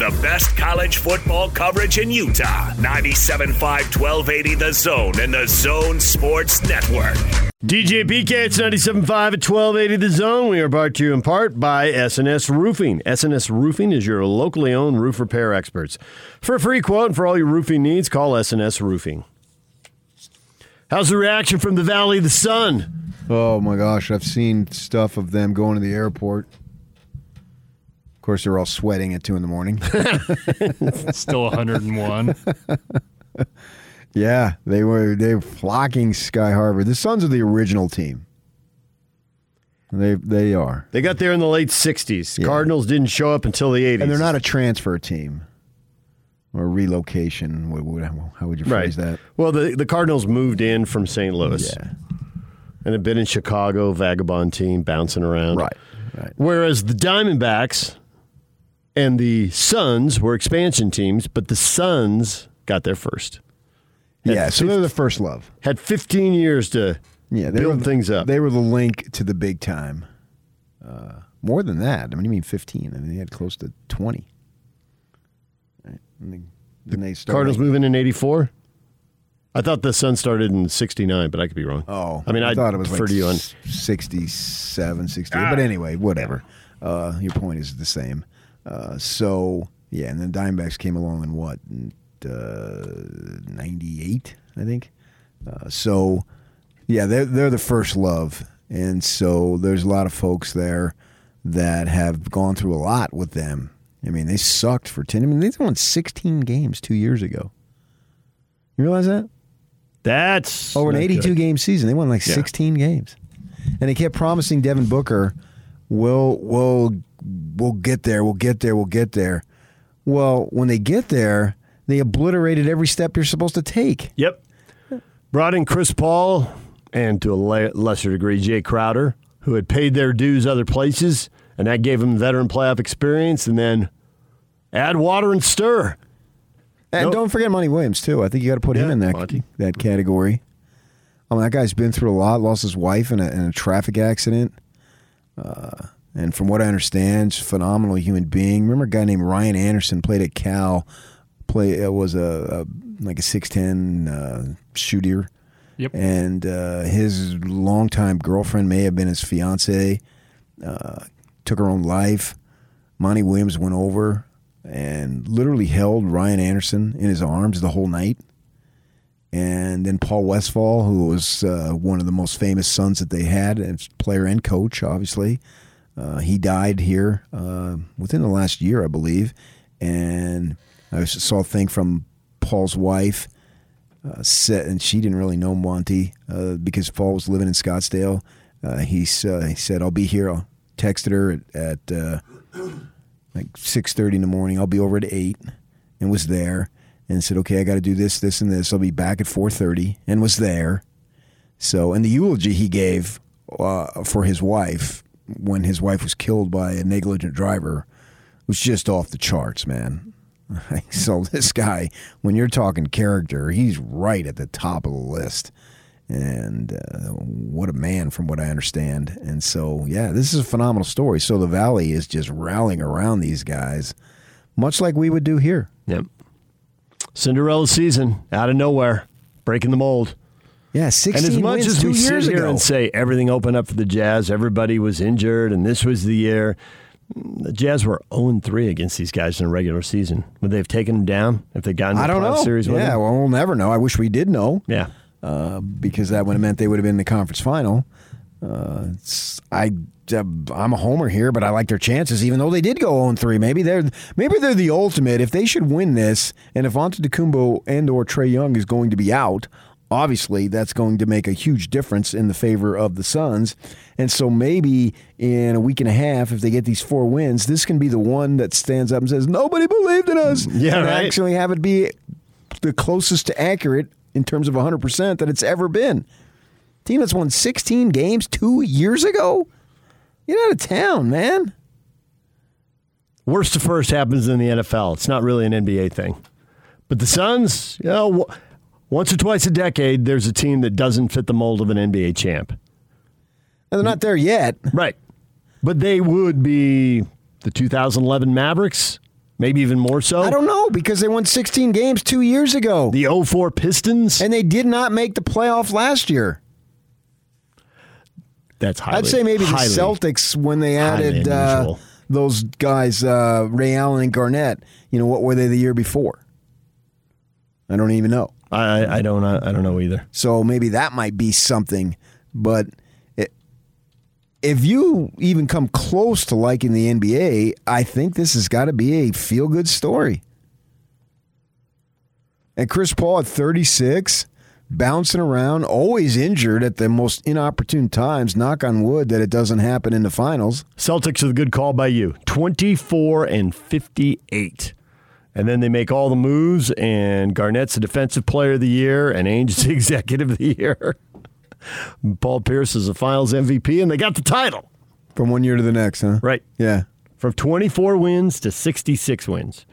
A: the best college football coverage in Utah. 97.5 1280 The Zone and the Zone Sports Network.
E: DJ PK, it's 97.5 at 1280 The Zone. We are brought to you in part by SNS Roofing. SNS Roofing is your locally owned roof repair experts. For a free quote and for all your roofing needs, call SNS Roofing. How's the reaction from the Valley of the Sun?
F: Oh my gosh, I've seen stuff of them going to the airport. Of course, they're all sweating at two in the morning.
B: Still 101.
F: yeah, they were they were flocking Sky Harbor. The Suns are the original team. They they are,
E: They got there in the late 60s. Cardinals didn't show up until the 80s.
F: and they're not a transfer team or relocation. What, what, how would you
E: Right.
F: phrase that?
E: Well, the, the Cardinals moved in from St. Louis.
F: Yeah.
E: And have been in Chicago, vagabond team, bouncing around.
F: Right, right.
E: Whereas the Diamondbacks and the Suns were expansion teams, but the Suns got there first. Had
F: Yeah, so they're the first love.
E: had 15 years to
F: Yeah, they
E: build
F: were,
E: things up.
F: They were the link to the big time. Uh, more than that. I mean, you mean 15. I mean, they had close to 20. Right? And they, then they started.
E: Cardinals moving in 84? I thought the Suns started in 69, but I could be wrong.
F: Oh,
E: I mean, I,
F: thought it was like
E: to you on.
F: 67, 68. But anyway, whatever. Uh, your point is the same. Uh, so, yeah, and then Diamondbacks came along in what? In, uh, 98, I think. Uh, so, yeah, they're, they're the first love. And so there's a lot of folks there that have gone through a lot with them. I mean, they sucked for 10. I mean, they won 16 games two years ago. You realize that?
E: That's
F: over an 82
E: good.
F: game season. They won like
E: Yeah.
F: 16 games, and they kept promising Devin Booker, "We'll we'll we'll get there. We'll get there. We'll get there." Well, when they get there, they obliterated every step you're supposed to take.
E: Yep. Brought in Chris Paul and to a lesser degree Jae Crowder, who had paid their dues other places, and that gave them veteran playoff experience. And then add water and stir.
F: And
E: Nope.
F: don't forget Monty Williams too. I think you got to put him in that
E: Monty.
F: that category. I mean, that guy's been through a lot. Lost his wife in a, in a traffic accident. Uh, and from what I understand, phenomenal human being. Remember a guy named Ryan Anderson played at Cal. Play uh, was a, a like a six ten uh, shooter.
B: Yep.
F: And uh, his longtime girlfriend may have been his fiance. Uh, took her own life. Monty Williams went over and literally held Ryan Anderson in his arms the whole night. And then Paul Westphal, who was uh, one of the most famous sons that they had, and player and coach, obviously, uh, he died here uh, within the last year, I believe. And I saw a thing from Paul's wife, uh, and she didn't really know Monty uh, because Paul was living in Scottsdale. Uh, he, uh, he said, "I'll be here." I texted her at, at like six thirty in the morning. I'll be over at eight, and was there, and said, "Okay, I got to do this, this, and this. I'll be back at four thirty, and was there." So, and the eulogy he gave for his wife when his wife was killed by a negligent driver was just off the charts, man. so this guy, when you're talking character, he's right at the top of the list. And uh, what a man, from what I understand. And so, yeah, this is a phenomenal story. So the Valley is just rallying around these guys, much like we would do here.
E: Yep. Cinderella season out of nowhere, breaking the mold.
F: Yeah, 16
E: And as much as we sit here
F: ago.
E: and say everything opened up for the Jazz, everybody was injured, and this was the year. The Jazz were 0 3 against these guys in the regular season. Would they have taken them down if they'd gotten to
F: I
E: the
F: don't know.
E: series
F: yeah,
E: them?
F: well, we'll never know. I wish we did know.
E: Yeah.
F: Uh, because that would have meant they would have been in the conference final. Uh, I, uh, I'm a homer here, but I like their chances, even though they did go 0 3. Maybe they're maybe they're the ultimate. If they should win this, and if Antetokounmpo and or Trae Young is going to be out, obviously that's going to make a huge difference in the favor of the Suns. And so maybe in a week and a half, if they get these four wins, this can be the one that stands up and says nobody believed in us.
E: Yeah,
F: and
E: right.
F: Actually, have it be the closest to accurate in terms of 100% that it's ever been. Team that's won 16 games two years ago? Get out of town, man.
E: Worst to first happens in the NFL. It's not really an NBA thing. But the Suns, you know, once or twice a decade, there's a team that doesn't fit the mold of an NBA champ.
F: And they're not there yet.
E: Right. But they would be the 2011 Mavericks, maybe even more so.
F: I don't know because they won 16 games two years ago.
E: The 04 Pistons.
F: And they did not make the playoff last year.
E: That's highly,
F: I'd say maybe the Celtics when they added uh, those guys, uh, Ray Allen and Garnett. You know what were they the year before? I don't even know.
E: I, I don't I don't know either.
F: So maybe that might be something. But it, if you even come close to liking the NBA, I think this has got to be a feel good story. And Chris Paul at 36, bouncing around, always injured at the most inopportune times. Knock on wood that it doesn't happen in the finals.
E: Celtics are the good call by you. 24 and 58. And then they make all the moves, and Garnett's the defensive player of the year, and Ainge is the executive of the year. Paul Pierce is the finals MVP, and they got the title.
F: From one year to the next, huh?
E: Right.
F: Yeah.
E: From 24 wins to 66 wins.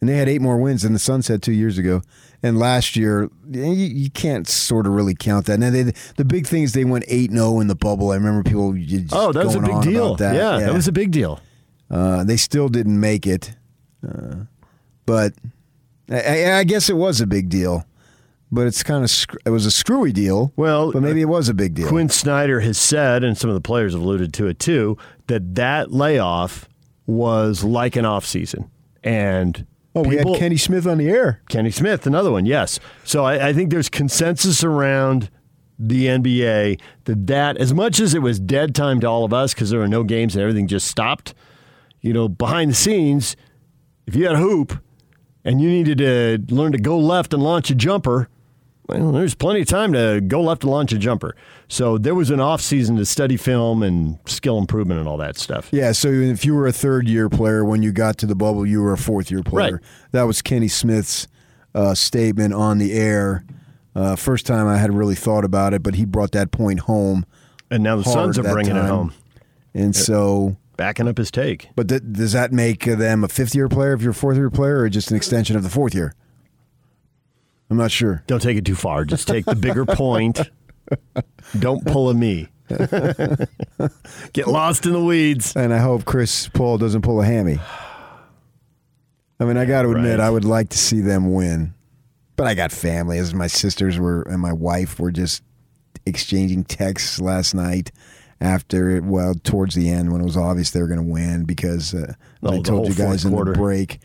F: And they had eight more wins than the Suns had two years ago. And last year, you, you can't sort of really count that. Now, they, the big thing is they went 8 0 in the bubble. I remember people. just
E: Oh, that was a big deal.
F: That.
E: Yeah, that was a big deal.
F: Uh, they still didn't make it. Uh, but I, I- I guess it was a big deal. But it's kind of sc- it was a screwy deal.
E: Well,
F: but maybe it was a big deal.
E: Quin Snyder has said, and some of the players have alluded to it too, that that layoff was like an offseason. And
F: oh, we had Kenny Smith on the air.
E: Kenny Smith, another one, yes. So I, I think there's consensus around the NBA that that as much as it was dead time to all of us because there were no games and everything just stopped. You know, behind the scenes, if you had a hoop and you needed to learn to go left and launch a jumper, well, there's plenty of time to go left and launch a jumper. So there was an off season to study film and skill improvement and all that stuff.
F: Yeah, so if you were a third year player when you got to the bubble, you were a fourth year player.
E: Right.
F: That was Kenny Smith's uh, statement on the air. Uh, first time I had really thought about it, but he brought that point home.
E: And now the Suns are bringing it home.
F: And so.
E: Backing up his take.
F: But th- does that make them a fifth year player if you're a fourth year player or just an extension of the fourth year? I'm not sure.
E: Don't take it too far. Just take the bigger point. Don't pull a me. Get lost in the weeds.
F: And I hope Chris Paul doesn't pull a hammy. I mean, I got to admit,
E: Right.
F: I would like to see them win, but I got family. As my sisters were and my wife were just exchanging texts last night after, it well, towards the end when it was obvious they were going to win because uh,
E: Oh,
F: I told you guys in
E: quarter.
F: the break.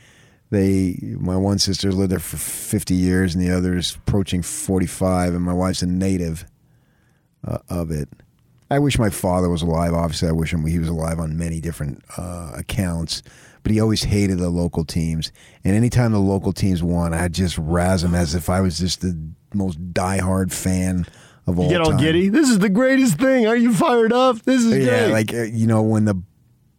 F: They, my one sister lived there for 50 years, and the other is approaching 45, and my wife's a native uh, of it. I wish my father was alive. Obviously, I wish him he was alive on many different uh, accounts. But he always hated the local teams, and anytime the local teams won, I'd just razz him as if I was just the most diehard fan of all
E: You get all
F: time.
E: giddy. This is the greatest thing. Are you fired up? This is
F: Yeah,
E: great.
F: like uh, you know when the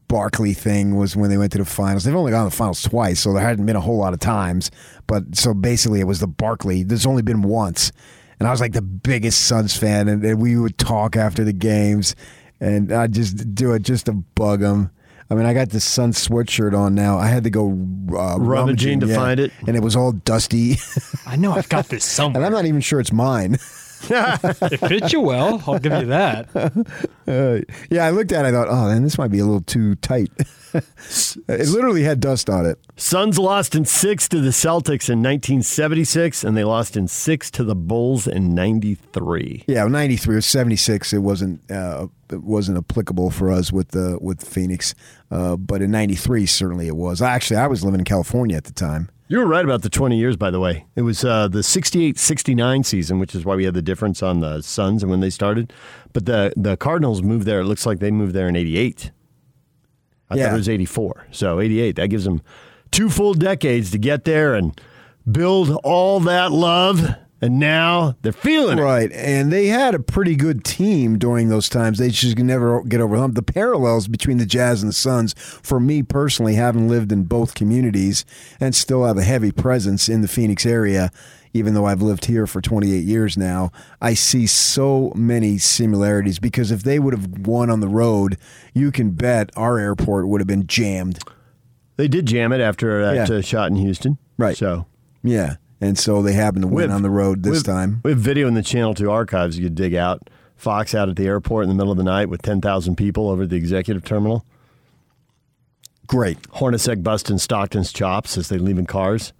F: Barkley thing was when they went to the finals. They've only gone to the finals twice, so there hadn't been a whole lot of times. But so basically, it was the Barkley. There's only been once, and I was like the biggest Suns fan, and, and we would talk after the games. and I just do it just to bug them. I mean, I got this Sun sweatshirt on now. I had to go uh,
E: Rummaging to find it?
F: and it was all dusty.
B: I know I've got this somewhere, and.
F: I'm not even sure it's mine.
B: it fits you well. I'll give you that.
F: Uh, yeah, I looked at it. I thought, oh, man, this might be a little too tight. it literally had dust on it.
E: Suns lost in six to the Celtics in 1976, and they lost in six to the Bulls in 93.
F: Yeah, 93 or 76. It wasn't uh, it wasn't applicable for us with the with Phoenix, uh, but in 93 certainly it was. Actually, I was living in California at the time.
E: You were right about the 20 years, by the way. It was uh, the 68 69 season, which is why we had the difference on the Suns and when they started. But the, the Cardinals moved there. It looks like they moved there in 88. I
F: Yeah.
E: thought it was 84. So 88. That gives them two full decades to get there and build all that love. And now they're feeling it.
F: Right, and they had a pretty good team during those times. They just never get over the hump. The parallels between the Jazz and the Suns, for me personally, having lived in both communities and still have a heavy presence in the Phoenix area, even though I've lived here for 28 years now, I see so many similarities because if they would have won on the road, you can bet our airport would have been jammed.
E: They did jam it after that
F: Yeah.
E: uh, shot in Houston.
F: Right.
E: So
F: Yeah, and so they happened to win
E: With-
F: on the road this
E: we have-
F: time.
E: We have video in the Channel 2 archives you could dig out. Fox out at the airport in the middle of the night with 10,000 people over at the executive terminal.
F: Great.
E: Hornacek busting Stockton's chops as they leave in cars.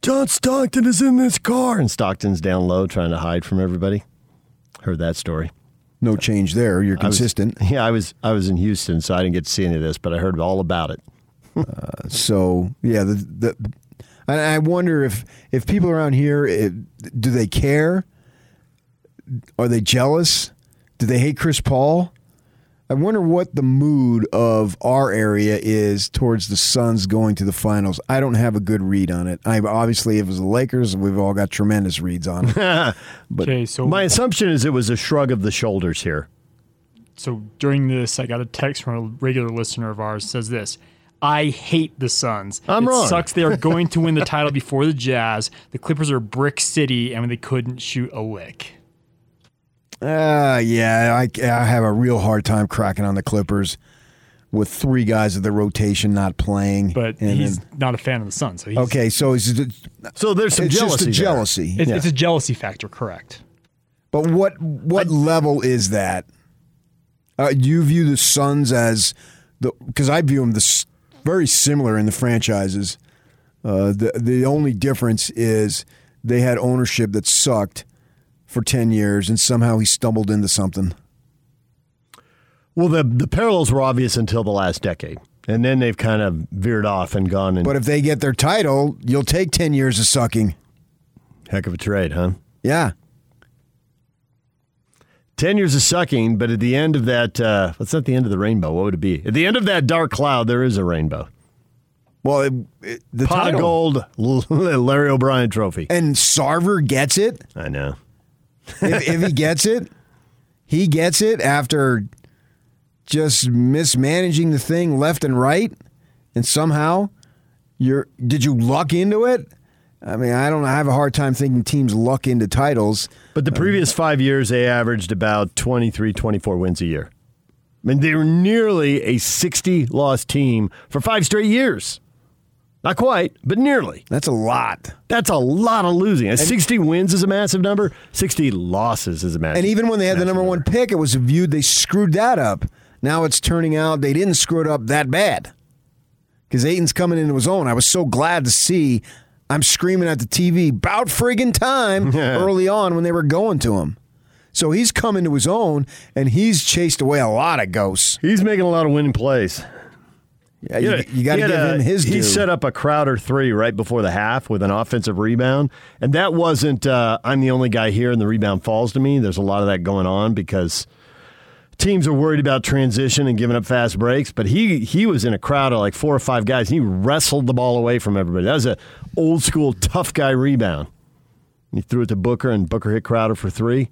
E: John Stockton is in this car. And Stockton's down low trying to hide from everybody. Heard that story.
F: No change there. You're
E: I was-
F: consistent.
E: yeah, I was I was in Houston, so I didn't get to see any of this, but I heard all about it.
F: Uh, so yeah, the the and I wonder if if people around here eh, do they care? Are they jealous? Do they hate Chris Paul? I wonder what the mood of our area is towards the Suns going to the finals. I don't have a good read on it. I obviously, if it was the Lakers, we've all got tremendous reads on it. But
B: okay, so
E: My assumption is it was a shrug of the shoulders here.
B: so during this, I got a text from a regular listener of ours says this. I hate the Suns.
E: I'm
B: it
E: wrong.
B: sucks they are going to win the title before the Jazz. The Clippers are brick city and they couldn't shoot a lick.
F: Uh, yeah, I, I have a real hard time cracking on the Clippers with three guys of the rotation not playing.
B: But
F: And
B: he's
F: then-
B: not a fan of the Suns. So he's,
F: okay, so is it,
E: So there's some
F: it's
E: jealousy.
F: just a
E: there.
F: jealousy.
B: It's, it's a jealousy factor, correct?
F: But what what level is that? Uh, you view the Suns as the because I view them the s- very similar in the franchises. Uh, the the only difference is they had ownership that sucked for ten years, and somehow he stumbled into something.
E: Well, the the parallels were obvious until the last decade, and then they've kind of veered off and gone. And
F: But if they get their title, you'll take ten years of sucking.
E: heck of a trade, huh?
F: Yeah,
E: Ten years of sucking, but at the end of that, uh, what's at the end of the rainbow? What would it be? At the end of that dark cloud, there is a rainbow.
F: well, it, it, the
E: Pot of gold, Larry O'Brien trophy.
F: and Sarver gets it.
E: I know.
F: if, if he gets it, he gets it after just mismanaging the thing left and right, and somehow you're did you luck into it? I mean, I don't. I have a hard time thinking teams luck into titles.
E: But the previous five years, they averaged about 23, 24 wins a year. I mean, they were nearly a 60 loss team for five straight years. Not quite, but nearly.
F: That's a lot.
E: That's a lot of losing. A 60 wins is a massive number. 60 losses is a massive
F: And even when they had the
E: massive
F: number one pick, it was viewed they screwed that up. Now it's turning out they didn't screw it up that bad. Because Ayton's coming into his own. I was so glad to see. I'm screaming at the TV about friggin' time early on when they were going to him. So he's come into his own and he's chased away a lot of ghosts.
E: He's making a lot of winning plays.
F: Yeah, you, you got to give
E: a-
F: him his
E: He
F: due.
E: set up a Crowder three right before the half with an offensive rebound, and that wasn't. Uh, I'm the only guy here, and the rebound falls to me. There's a lot of that going on because teams are worried about transition and giving up fast breaks. But he he was in a crowd of like four or five guys. And he wrestled the ball away from everybody. That was a old school tough guy rebound. He threw it to Booker, and Booker hit Crowder for three.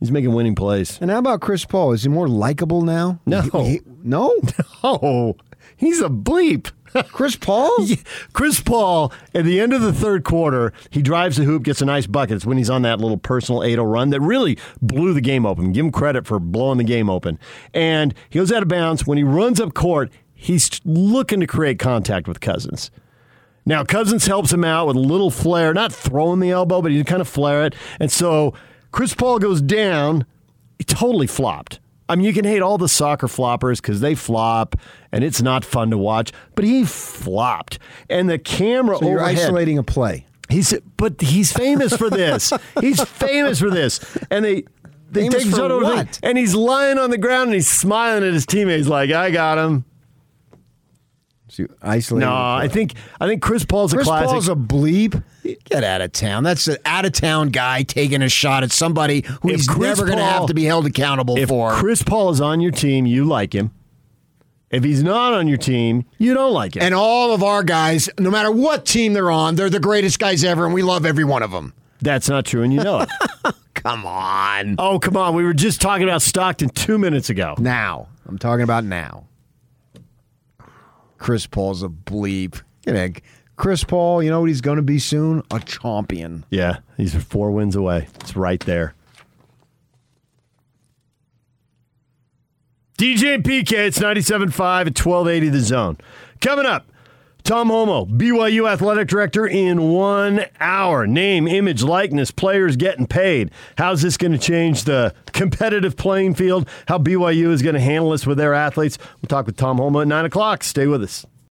E: He's making winning plays.
F: and how about Chris Paul? Is he more likable now?
E: No.
F: He- he- no?
E: Oh, he's a bleep.
F: Chris Paul?
E: Yeah, Chris Paul, at the end of the third quarter, he drives the hoop, gets a nice bucket. It's when he's on that little personal 8 run that really blew the game open. Give him credit for blowing the game open. And he goes out of bounds. When he runs up court, he's looking to create contact with Cousins. Now, Cousins helps him out with a little flare, not throwing the elbow, but he kind of flare it. And so Chris Paul goes down. He totally flopped. I mean, you can hate all the soccer floppers because they flop and it's not fun to watch, but he flopped. And the camera
F: So you're
E: overhead-
F: isolating a play.
E: He's but he's famous for this. he's famous for this. And they they
F: Famous
E: take photo of
F: what?
E: and he's lying on the ground and he's smiling at his teammates like, "I got him."
F: So you isolating
E: No. I think I think Chris Paul's a classic.
F: Chris
E: classic.
F: Paul's a bleep. Get out of town. That's an out of town guy taking a shot at somebody who
E: If
F: he's
E: Chris
F: never going to have to be held accountable for.
E: if
F: for.
E: Chris Paul is on your team, you like him. If he's not on your team, you don't like him.
F: and all of our guys, no matter what team they're on, they're the greatest guys ever, and we love every one of them.
E: That's not true, and you know it.
F: Come on.
E: oh, come on. We were just talking about Stockton two minutes ago.
F: Now. I'm talking about now. Chris Paul's a bleep. You know, Chris Paul, you know what he's going to be soon? A champion.
E: Yeah, he's four wins away. It's right there. DJ and PK, it's 97.5 at 1280 the zone. Coming up, Tom Holmoe, BYU athletic director in one hour. Name, image, likeness, players getting paid. How's this going to change the competitive playing field? How BYU is going to handle this with their athletes? We'll talk with Tom Holmoe at 9 o'clock. Stay with us.